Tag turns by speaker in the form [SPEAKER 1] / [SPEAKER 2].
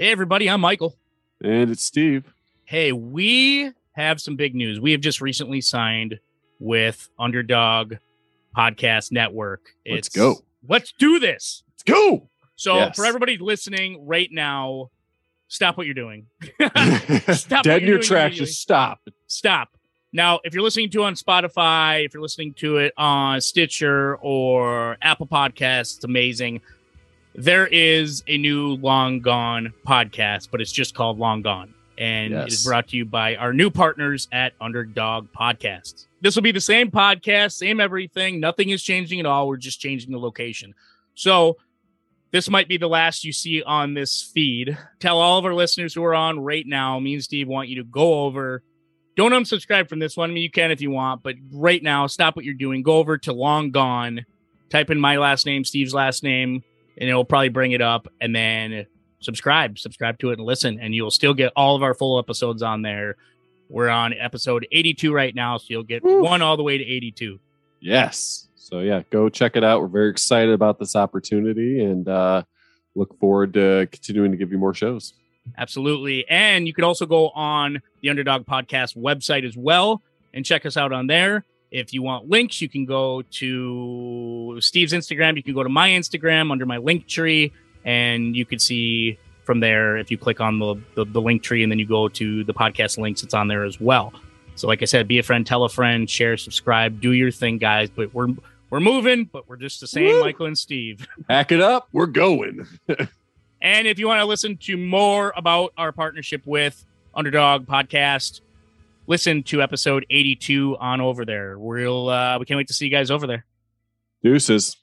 [SPEAKER 1] Hey, everybody, I'm Michael.
[SPEAKER 2] And it's Steve.
[SPEAKER 1] Hey, we have some big news. We have just recently signed with Underdog Podcast Network.
[SPEAKER 2] Let's go.
[SPEAKER 1] Let's do this.
[SPEAKER 2] Let's go.
[SPEAKER 1] So,
[SPEAKER 2] Yes.
[SPEAKER 1] for everybody listening right now, stop what you're doing. Stop Dead
[SPEAKER 2] in your tracks. Just stop.
[SPEAKER 1] stop. Now, if you're listening to it on Spotify, if you're listening to it on Stitcher or Apple Podcasts, it's amazing. There is a new Long Gone podcast, but it's just called Long Gone. And it is brought to you by our new partners at Underdog Podcasts. This will be the same podcast, same everything. Nothing is changing at all. We're just changing the location. So, this might be the last you see on this feed. Tell all of our listeners who are on right now, me and Steve want you to go over. Don't unsubscribe from this one. I mean, you can if you want, but right now, stop what you're doing. Go over to Long Gone, type in my last name, Steve's last name, and it'll probably bring it up. And then subscribe, subscribe to it and listen, and you'll still get all of our full episodes on there. We're on episode 82 right now, so you'll get
[SPEAKER 2] Woo.
[SPEAKER 1] one all the way to 82.
[SPEAKER 2] Yes. So yeah, go check it out. We're very excited about this opportunity and uh look forward to continuing to give you more shows.
[SPEAKER 1] Absolutely. And you could also go on the Underdog Podcast website as well and check us out on there. If you want links, you can go to Steve's Instagram. You can go to my Instagram under my link tree, and you can see from there if you click on the, the, the link tree and then you go to the podcast links, it's on there as well. So, like I said, be a friend, tell a friend, share, subscribe, do your thing, guys. But we're we're moving, but we're just the same,
[SPEAKER 2] Woo.
[SPEAKER 1] Michael and Steve.
[SPEAKER 2] Pack it up. We're going.
[SPEAKER 1] And if you want to listen to more about our partnership with Underdog Podcast, listen to episode 82 on over there. We'll uh we can't wait to see you guys over there.
[SPEAKER 2] Deuces.